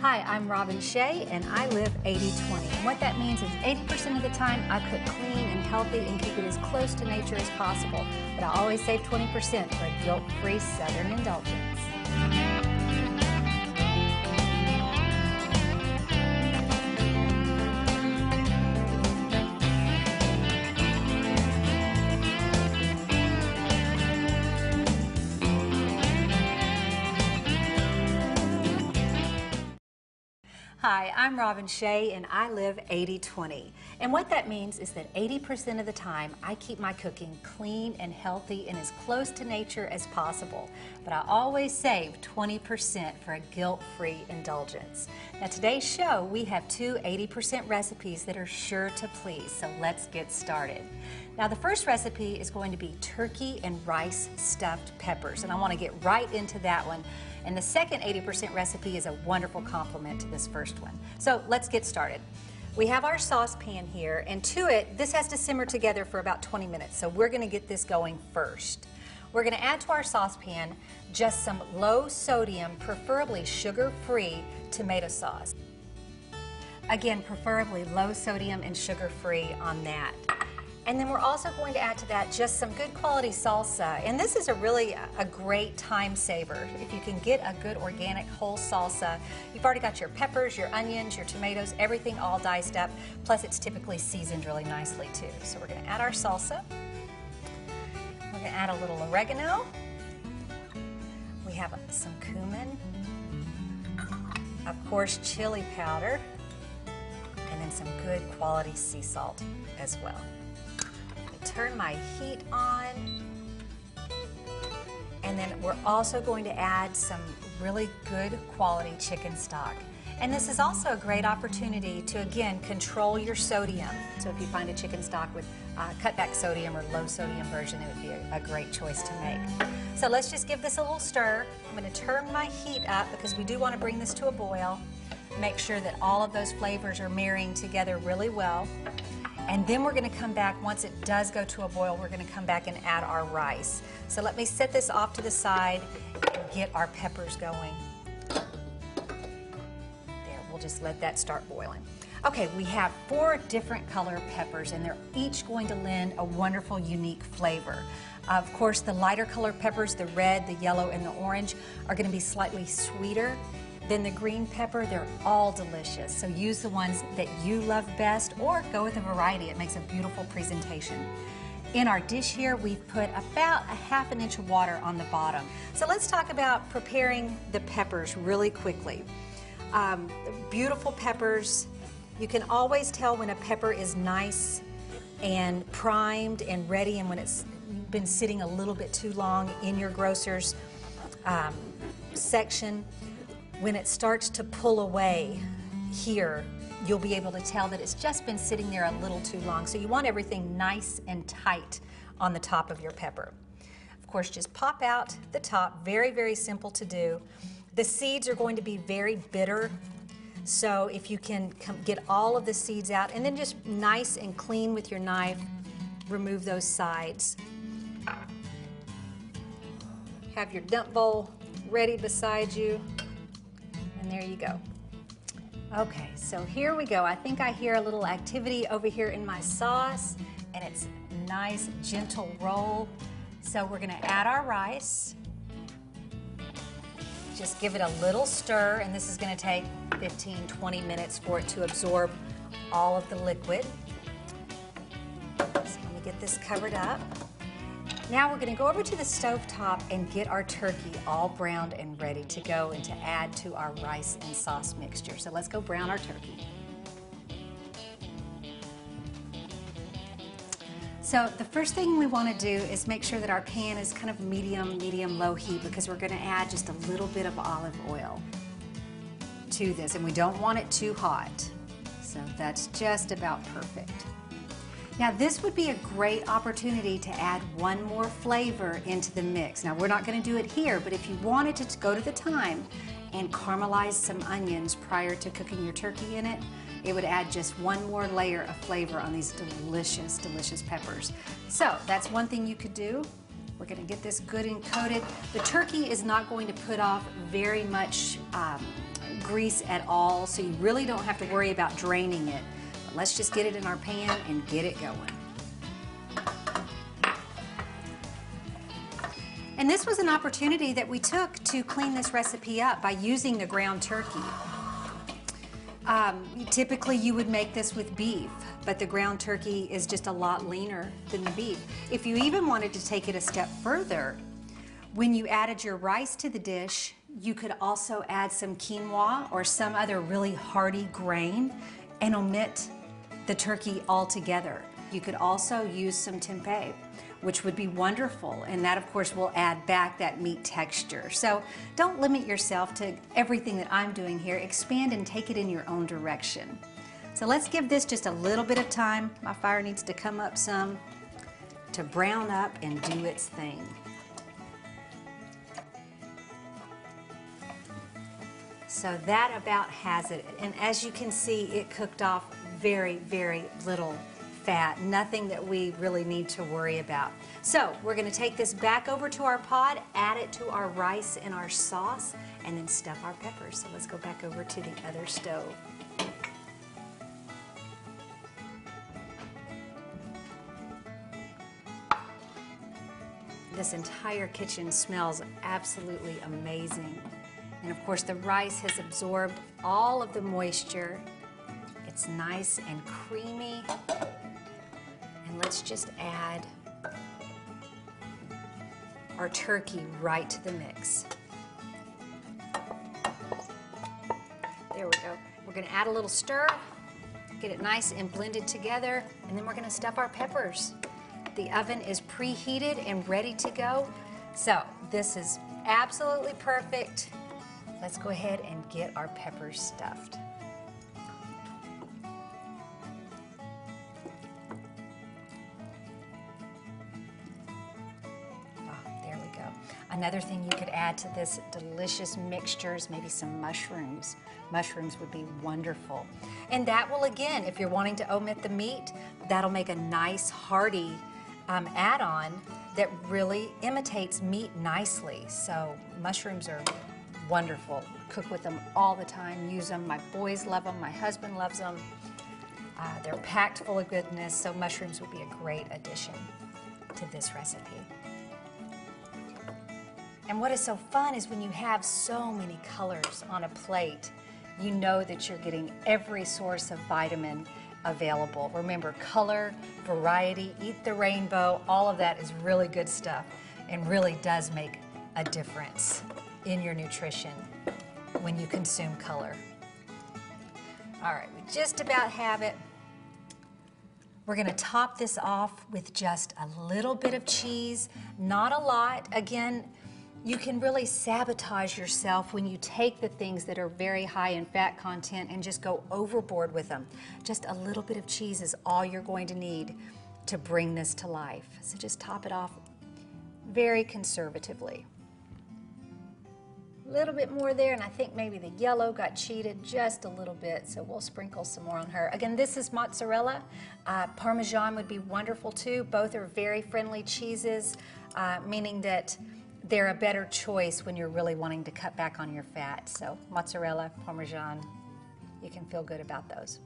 Hi, I'm Robin Shea and I live 80-20. And what that means is 80% of the time I cook clean and healthy and keep it as close to nature as possible. But I always save 20% for a guilt-free Southern indulgence. Hi, I'm Robin Shea and I live 80-20. And what that means is that 80% of the time I keep my cooking clean and healthy and as close to nature as possible. But I always save 20% for a guilt-free indulgence. Now today's show we have two 80% recipes that are sure to please, so let's get started. Now the first recipe is going to be turkey and rice stuffed peppers and I want to get right into that one. And the second 80% recipe is a wonderful complement to this first one. So let's get started. We have our saucepan here, and to it, this has to simmer together for about 20 minutes. So we're gonna get this going first. We're gonna add to our saucepan just some low sodium, preferably sugar-free tomato sauce. Again, preferably low sodium and sugar-free on that. And then we're also going to add to that just some good quality salsa. And this is a really a great time saver. If you can get a good organic whole salsa, you've already got your peppers, your onions, your tomatoes, everything all diced up. Plus it's typically seasoned really nicely too. So we're gonna add our salsa. We're gonna add a little oregano. We have some cumin. Of course, chili powder. And then some good quality sea salt as well turn my heat on. And then we're also going to add some really good quality chicken stock. And this is also a great opportunity to, again, control your sodium. So if you find a chicken stock with uh, cutback sodium or low sodium version, it would be a, a great choice to make. So let's just give this a little stir. I'm gonna turn my heat up because we do wanna bring this to a boil. Make sure that all of those flavors are marrying together really well. And then we're gonna come back, once it does go to a boil, we're gonna come back and add our rice. So let me set this off to the side and get our peppers going. There, we'll just let that start boiling. Okay, we have four different color peppers and they're each going to lend a wonderful, unique flavor. Of course, the lighter color peppers, the red, the yellow, and the orange, are gonna be slightly sweeter then the green pepper, they're all delicious. So use the ones that you love best or go with a variety. It makes a beautiful presentation. In our dish here, we've put about a half an inch of water on the bottom. So let's talk about preparing the peppers really quickly. Um, beautiful peppers. You can always tell when a pepper is nice and primed and ready and when it's been sitting a little bit too long in your grocer's um, section when it starts to pull away here, you'll be able to tell that it's just been sitting there a little too long. So you want everything nice and tight on the top of your pepper. Of course, just pop out the top, very, very simple to do. The seeds are going to be very bitter, so if you can get all of the seeds out and then just nice and clean with your knife, remove those sides. Have your dump bowl ready beside you. And there you go. Okay, so here we go. I think I hear a little activity over here in my sauce, and it's nice, gentle roll. So we're gonna add our rice. Just give it a little stir, and this is gonna take 15, 20 minutes for it to absorb all of the liquid. So let me get this covered up. Now we're gonna go over to the stove top and get our turkey all browned and ready to go and to add to our rice and sauce mixture. So let's go brown our turkey. So the first thing we want to do is make sure that our pan is kind of medium, medium low heat because we're going to add just a little bit of olive oil to this and we don't want it too hot. So that's just about perfect. Now this would be a great opportunity to add one more flavor into the mix. Now we're not gonna do it here, but if you wanted to go to the time and caramelize some onions prior to cooking your turkey in it, it would add just one more layer of flavor on these delicious, delicious peppers. So that's one thing you could do. We're gonna get this good and coated. The turkey is not going to put off very much um, grease at all, so you really don't have to worry about draining it. But let's just get it in our pan and get it going. And this was an opportunity that we took to clean this recipe up by using the ground turkey. Um, typically you would make this with beef, but the ground turkey is just a lot leaner than the beef. If you even wanted to take it a step further, when you added your rice to the dish, you could also add some quinoa or some other really hearty grain and omit the turkey altogether. You could also use some tempeh which would be wonderful. And that, of course, will add back that meat texture. So don't limit yourself to everything that I'm doing here. Expand and take it in your own direction. So let's give this just a little bit of time. My fire needs to come up some to brown up and do its thing. So that about has it. And as you can see, it cooked off very, very little fat, nothing that we really need to worry about. So we're gonna take this back over to our pot, add it to our rice and our sauce, and then stuff our peppers. So let's go back over to the other stove. This entire kitchen smells absolutely amazing. And of course the rice has absorbed all of the moisture. It's nice and creamy. And let's just add our turkey right to the mix. There we go. We're gonna add a little stir, get it nice and blended together, and then we're gonna stuff our peppers. The oven is preheated and ready to go. So this is absolutely perfect. Let's go ahead and get our peppers stuffed. Another thing you could add to this delicious mixture is maybe some mushrooms. Mushrooms would be wonderful. And that will, again, if you're wanting to omit the meat, that'll make a nice hearty um, add-on that really imitates meat nicely. So mushrooms are wonderful. Cook with them all the time, use them. My boys love them, my husband loves them. Uh, they're packed full of goodness, so mushrooms would be a great addition to this recipe. And what is so fun is when you have so many colors on a plate, you know that you're getting every source of vitamin available. Remember, color, variety, eat the rainbow, all of that is really good stuff and really does make a difference in your nutrition when you consume color. All right, we just about have it. We're gonna top this off with just a little bit of cheese, not a lot. Again, you can really sabotage yourself when you take the things that are very high in fat content and just go overboard with them. Just a little bit of cheese is all you're going to need to bring this to life. So just top it off very conservatively. A little bit more there, and I think maybe the yellow got cheated just a little bit, so we'll sprinkle some more on her. Again, this is mozzarella. Uh, Parmesan would be wonderful too. Both are very friendly cheeses, uh, meaning that they're a better choice when you're really wanting to cut back on your fat. So mozzarella, Parmesan, you can feel good about those.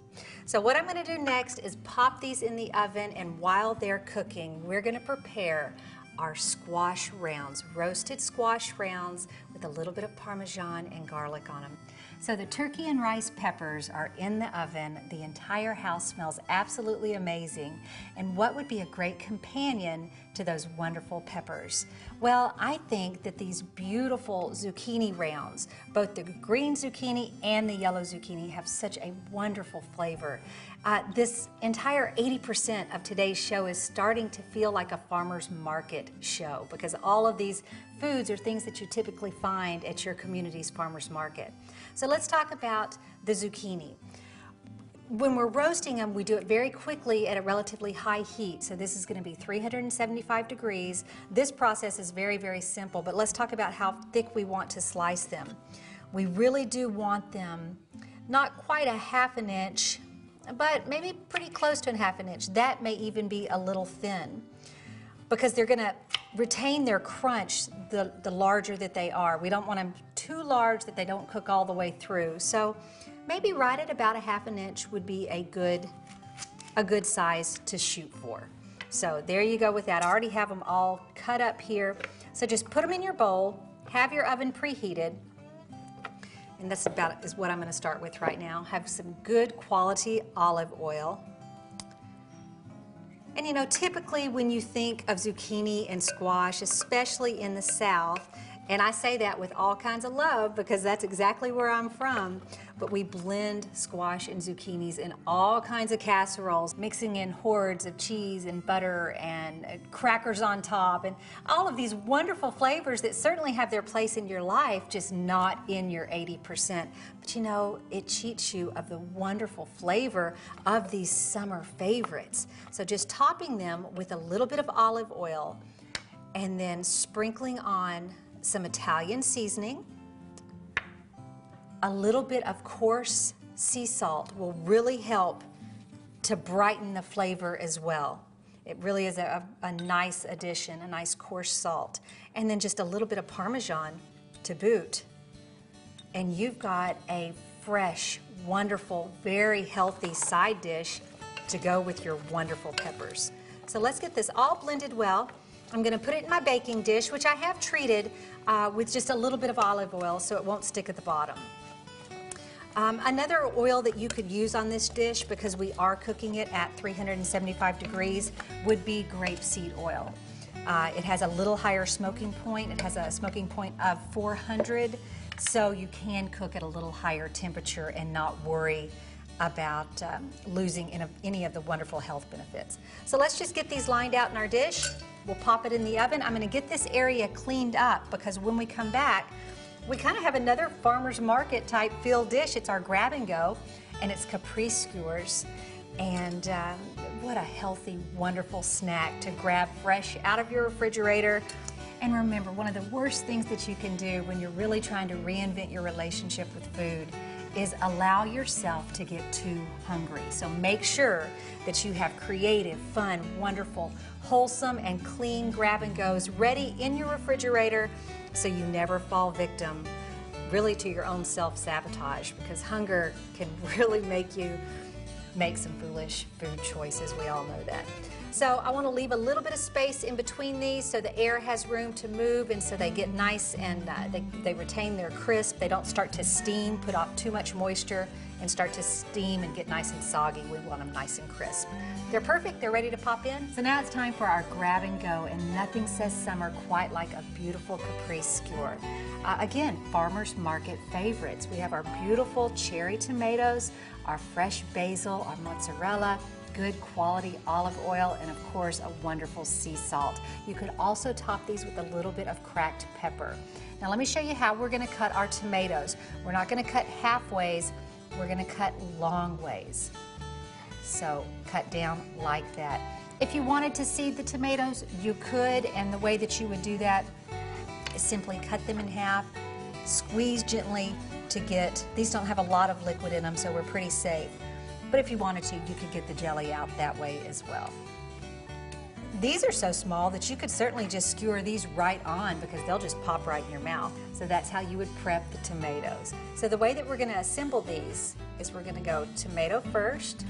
So what I'm gonna do next is pop these in the oven and while they're cooking, we're gonna prepare our squash rounds, roasted squash rounds with a little bit of Parmesan and garlic on them. So the turkey and rice peppers are in the oven. The entire house smells absolutely amazing. And what would be a great companion to those wonderful peppers? Well, I think that these beautiful zucchini rounds, both the green zucchini and the yellow zucchini have such a wonderful flavor. Uh, this entire 80% of today's show is starting to feel like a farmer's market show because all of these foods are things that you typically find at your community's farmer's market. So let's talk about the zucchini. When we're roasting them, we do it very quickly at a relatively high heat. So this is gonna be 375 degrees. This process is very, very simple, but let's talk about how thick we want to slice them. We really do want them not quite a half an inch, but maybe pretty close to a half an inch. That may even be a little thin. because they're gonna retain their crunch the, the larger that they are. We don't want them too large that they don't cook all the way through. So maybe right at about a half an inch would be a good, a good size to shoot for. So there you go with that. I already have them all cut up here. So just put them in your bowl, have your oven preheated, and that's about is what I'm gonna start with right now. Have some good quality olive oil. And you know, typically when you think of zucchini and squash, especially in the South, and I say that with all kinds of love because that's exactly where I'm from. But we blend squash and zucchinis in all kinds of casseroles, mixing in hordes of cheese and butter and uh, crackers on top and all of these wonderful flavors that certainly have their place in your life, just not in your 80%. But you know, it cheats you of the wonderful flavor of these summer favorites. So just topping them with a little bit of olive oil and then sprinkling on some Italian seasoning. A little bit of coarse sea salt will really help to brighten the flavor as well. It really is a, a, nice addition, a nice coarse salt. And then just a little bit of Parmesan to boot. And you've got a fresh, wonderful, very healthy side dish to go with your wonderful peppers. So let's get this all blended well. I'm gonna put it in my baking dish, which I have treated uh, with just a little bit of olive oil so it won't stick at the bottom. Um, another oil that you could use on this dish, because we are cooking it at 375 degrees, would be grapeseed oil. Uh, it has a little higher smoking point. It has a smoking point of 400, so you can cook at a little higher temperature and not worry about um, losing any of the wonderful health benefits. So let's just get these lined out in our dish. We'll pop it in the oven. I'm gonna get this area cleaned up because when we come back, we kind of have another farmer's market type feel dish. It's our grab and go, and it's caprese skewers. And um, what a healthy, wonderful snack to grab fresh out of your refrigerator. And remember, one of the worst things that you can do when you're really trying to reinvent your relationship with food is allow yourself to get too hungry. So make sure that you have creative, fun, wonderful, wholesome, and clean grab and goes ready in your refrigerator so you never fall victim really to your own self sabotage because hunger can really make you make some foolish food choices. We all know that. So I want to leave a little bit of space in between these so the air has room to move and so they get nice and uh, they, they retain their crisp. They don't start to steam, put off too much moisture and start to steam and get nice and soggy. We want them nice and crisp. They're perfect. They're ready to pop in. So now it's time for our grab and go and nothing says summer quite like a beautiful caprese skewer. Uh, again, farmer's market favorites. We have our beautiful cherry tomatoes, our fresh basil, our mozzarella, good quality olive oil, and of course a wonderful sea salt. You could also top these with a little bit of cracked pepper. Now let me show you how we're gonna cut our tomatoes. We're not gonna cut halfways, we're gonna cut long ways. So cut down like that. If you wanted to seed the tomatoes, you could, and the way that you would do that is simply cut them in half, squeeze gently to get, these don't have a lot of liquid in them, so we're pretty safe. But if you wanted to, you could get the jelly out that way as well. These are so small that you could certainly just skewer these right on because they'll just pop right in your mouth. So that's how you would prep the tomatoes. So the way that we're gonna assemble these is we're gonna go tomato first,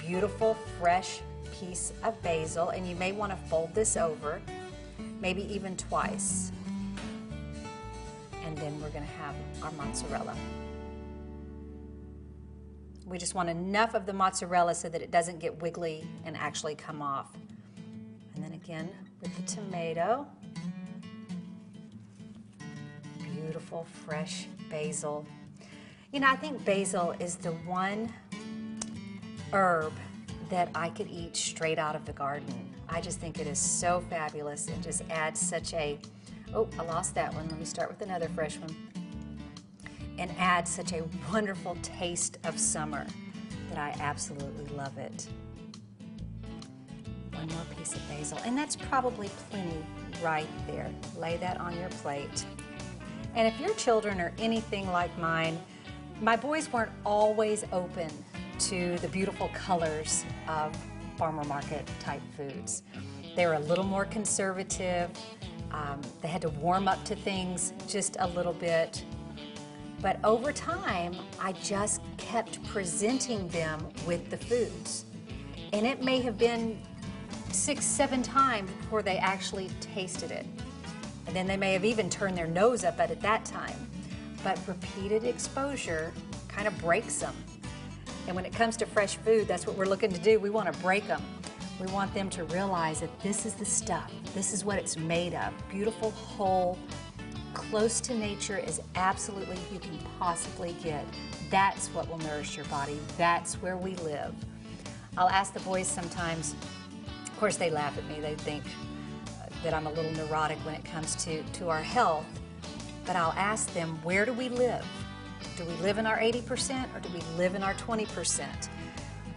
beautiful fresh piece of basil, and you may wanna fold this over, maybe even twice. And then we're gonna have our mozzarella. We just want enough of the mozzarella so that it doesn't get wiggly and actually come off. And then again with the tomato. Beautiful fresh basil. You know, I think basil is the one herb that I could eat straight out of the garden. I just think it is so fabulous and just adds such a, oh, I lost that one. Let me start with another fresh one and add such a wonderful taste of summer that I absolutely love it. One more piece of basil, and that's probably plenty right there. Lay that on your plate. And if your children are anything like mine, my boys weren't always open to the beautiful colors of farmer market type foods. They were a little more conservative. Um, they had to warm up to things just a little bit. But over time, I just kept presenting them with the foods. And it may have been six, seven times before they actually tasted it. And then they may have even turned their nose up at it that time. But repeated exposure kind of breaks them. And when it comes to fresh food, that's what we're looking to do. We want to break them. We want them to realize that this is the stuff, this is what it's made of. Beautiful, whole, close to nature as absolutely you can possibly get. That's what will nourish your body. That's where we live. I'll ask the boys sometimes, course, they laugh at me. They think uh, that I'm a little neurotic when it comes to, to our health. But I'll ask them, where do we live? Do we live in our 80% or do we live in our 20%?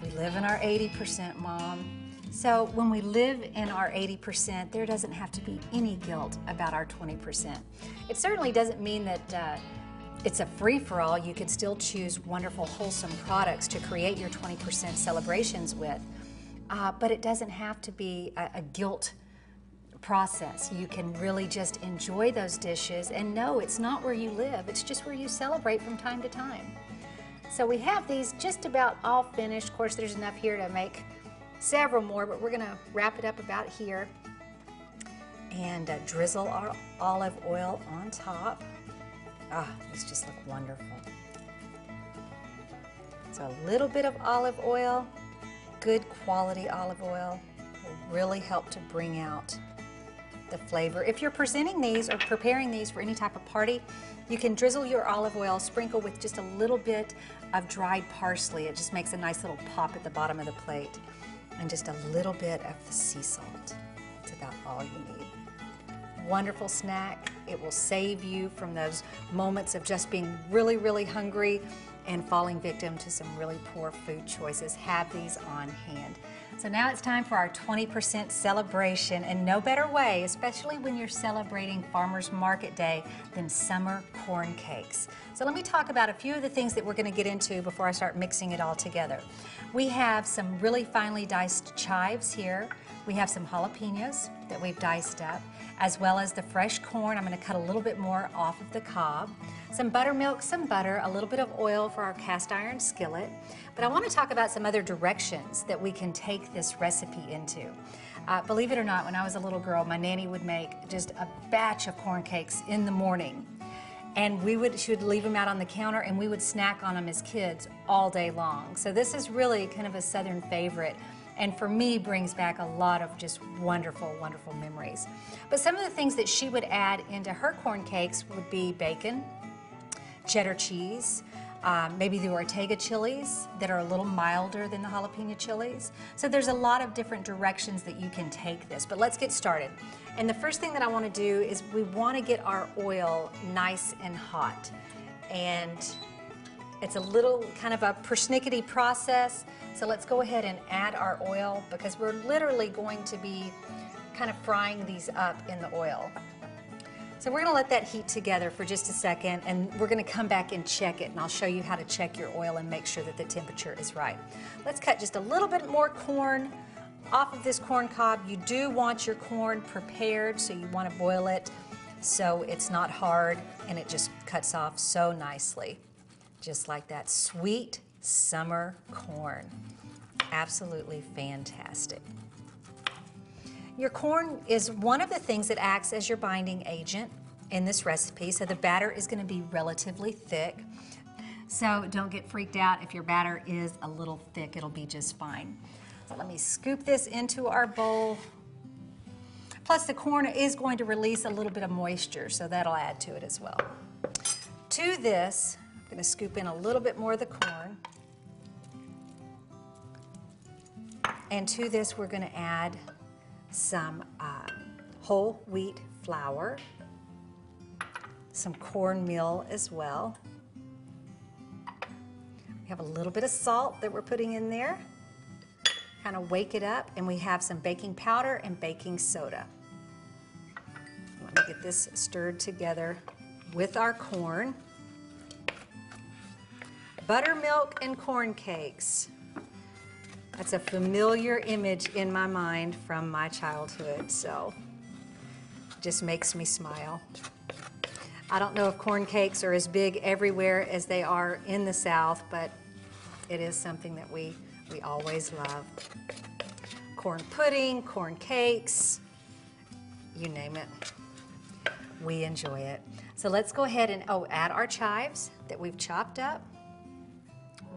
We live in our 80%, Mom. So when we live in our 80%, there doesn't have to be any guilt about our 20%. It certainly doesn't mean that uh, it's a free for all. You can still choose wonderful, wholesome products to create your 20% celebrations with. Uh, but it doesn't have to be a, a guilt process. You can really just enjoy those dishes and know it's not where you live, it's just where you celebrate from time to time. So we have these just about all finished. Of course, there's enough here to make several more, but we're gonna wrap it up about here and uh, drizzle our olive oil on top. Ah, these just look wonderful. So a little bit of olive oil, good quality olive oil, will really help to bring out the flavor. If you're presenting these or preparing these for any type of party, you can drizzle your olive oil, sprinkle with just a little bit of dried parsley. It just makes a nice little pop at the bottom of the plate and just a little bit of the sea salt. It's about all you need. Wonderful snack. It will save you from those moments of just being really, really hungry and falling victim to some really poor food choices. Have these on hand. So now it's time for our 20% celebration, and no better way, especially when you're celebrating Farmers Market Day, than summer corn cakes. So let me talk about a few of the things that we're going to get into before I start mixing it all together. We have some really finely diced chives here. We have some jalapenos that we've diced up, as well as the fresh corn. I'm to cut a little bit more off of the cob. Some buttermilk, some butter, a little bit of oil for our cast iron skillet. But I want to talk about some other directions that we can take this recipe into. Uh, believe it or not, when I was a little girl, my nanny would make just a batch of corn cakes in the morning and we would she would leave them out on the counter and we would snack on them as kids all day long so this is really kind of a southern favorite and for me brings back a lot of just wonderful wonderful memories but some of the things that she would add into her corn cakes would be bacon cheddar cheese um, maybe the Ortega chilies that are a little milder than the jalapeno chilies. So there's a lot of different directions that you can take this, but let's get started. And the first thing that I want to do is we want to get our oil nice and hot. And it's a little kind of a persnickety process. So let's go ahead and add our oil because we're literally going to be kind of frying these up in the oil. So we're gonna let that heat together for just a second and we're gonna come back and check it and I'll show you how to check your oil and make sure that the temperature is right. Let's cut just a little bit more corn off of this corn cob. You do want your corn prepared, so you want to boil it so it's not hard and it just cuts off so nicely. Just like that sweet summer corn. Absolutely fantastic. Your corn is one of the things that acts as your binding agent in this recipe, so the batter is going to be relatively thick. So don't get freaked out if your batter is a little thick, it'll be just fine. So let me scoop this into our bowl. Plus the corn is going to release a little bit of moisture, so that'll add to it as well. To this, I'm gonna scoop in a little bit more of the corn. And to this, we're gonna add some uh, whole wheat flour, some cornmeal as well. We have a little bit of salt that we're putting in there kind of wake it up, and we have some baking powder and baking soda. Let me get this stirred together with our corn. Buttermilk and corn cakes. That's a familiar image in my mind from my childhood, so just makes me smile. I don't know if corn cakes are as big everywhere as they are in the South, but it is something that we, we always love. Corn pudding, corn cakes, you name it. We enjoy it. So let's go ahead and, oh, add our chives that we've chopped up.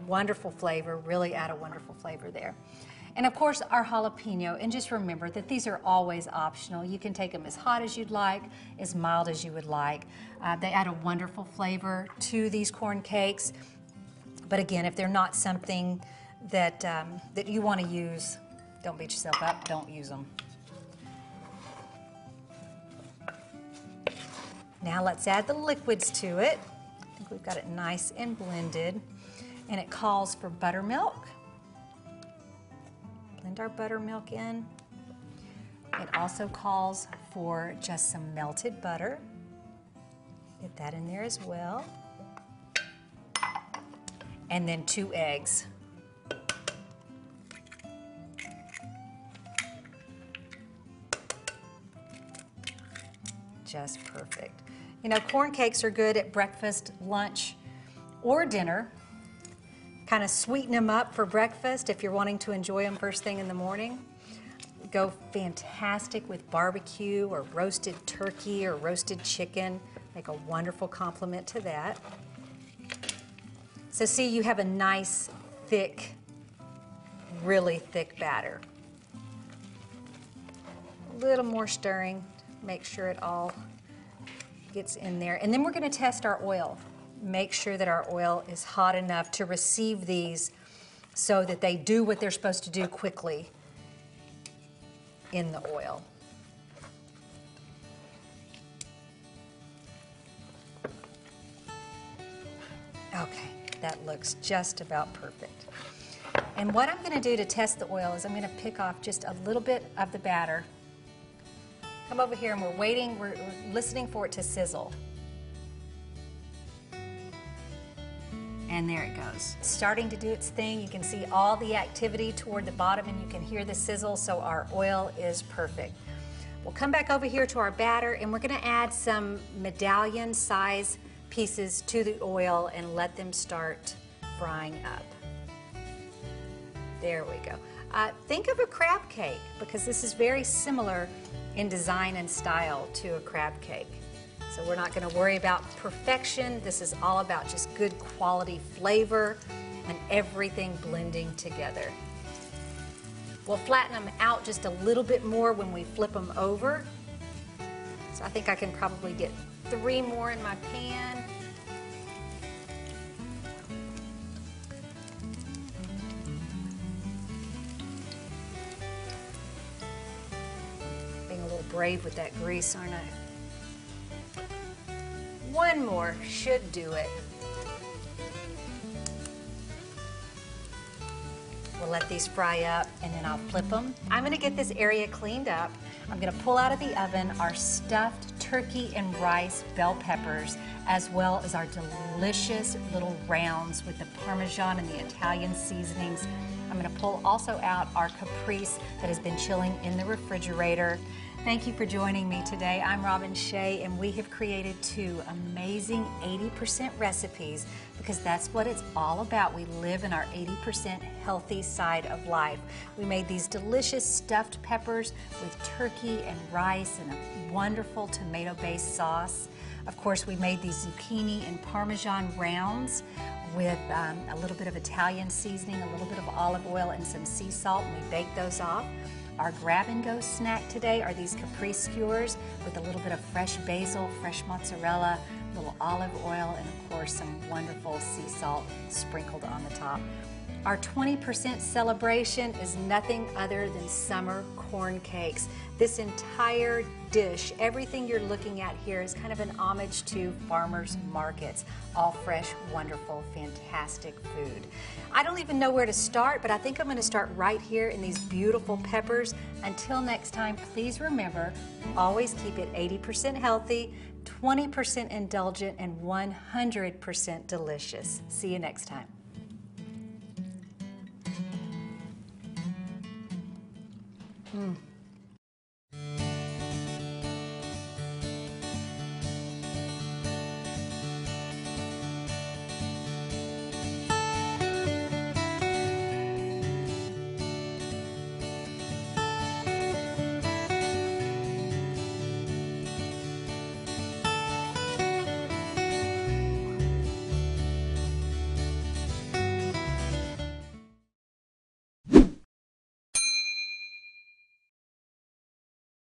Wonderful flavor, really add a wonderful flavor there. And of course, our jalapeno, and just remember that these are always optional. You can take them as hot as you'd like, as mild as you would like. Uh, they add a wonderful flavor to these corn cakes. But again, if they're not something that, um, that you want to use, don't beat yourself up, don't use them. Now let's add the liquids to it. I think we've got it nice and blended. And it calls for buttermilk. Blend our buttermilk in. It also calls for just some melted butter. Get that in there as well. And then two eggs. Just perfect. You know, corn cakes are good at breakfast, lunch, or dinner. Kind of sweeten them up for breakfast if you're wanting to enjoy them first thing in the morning. Go fantastic with barbecue or roasted turkey or roasted chicken. Make a wonderful complement to that. So see, you have a nice, thick, really thick batter. A little more stirring, make sure it all gets in there. And then we're gonna test our oil. Make sure that our oil is hot enough to receive these so that they do what they're supposed to do quickly in the oil. Okay, that looks just about perfect. And what I'm gonna do to test the oil is I'm gonna pick off just a little bit of the batter Come over here and we're waiting, we're, we're listening for it to sizzle. And there it goes. Starting to do its thing. You can see all the activity toward the bottom and you can hear the sizzle, so our oil is perfect. We'll come back over here to our batter and we're gonna add some medallion size pieces to the oil and let them start frying up. There we go. Uh, think of a crab cake because this is very similar in design and style to a crab cake. So we're not going to worry about perfection. This is all about just good quality flavor and everything blending together. We'll flatten them out just a little bit more when we flip them over. So I think I can probably get three more in my pan. Being a little brave with that grease, aren't I? One more should do it. We'll let these fry up and then I'll flip them. I'm gonna get this area cleaned up. I'm gonna pull out of the oven our stuffed turkey and rice bell peppers as well as our delicious little rounds with the Parmesan and the Italian seasonings. I'm gonna pull also out our caprese that has been chilling in the refrigerator. Thank you for joining me today. I'm Robin Shea, and we have created two amazing 80% recipes because that's what it's all about. We live in our 80% healthy side of life. We made these delicious stuffed peppers with turkey and rice and a wonderful tomato based sauce. Of course, we made these zucchini and Parmesan rounds with um, a little bit of Italian seasoning, a little bit of olive oil, and some sea salt, and we baked those off. Our grab and go snack today are these caprese skewers with a little bit of fresh basil, fresh mozzarella, a little olive oil, and of course some wonderful sea salt sprinkled on the top. Our 20% celebration is nothing other than summer corn cakes. This entire dish, everything you're looking at here is kind of an homage to farmers markets. All fresh, wonderful, fantastic food. I don't even know where to start, but I think I'm to start right here in these beautiful peppers. Until next time, please remember, always keep it 80% healthy, 20% indulgent, and 100% delicious. See you next time. Mm.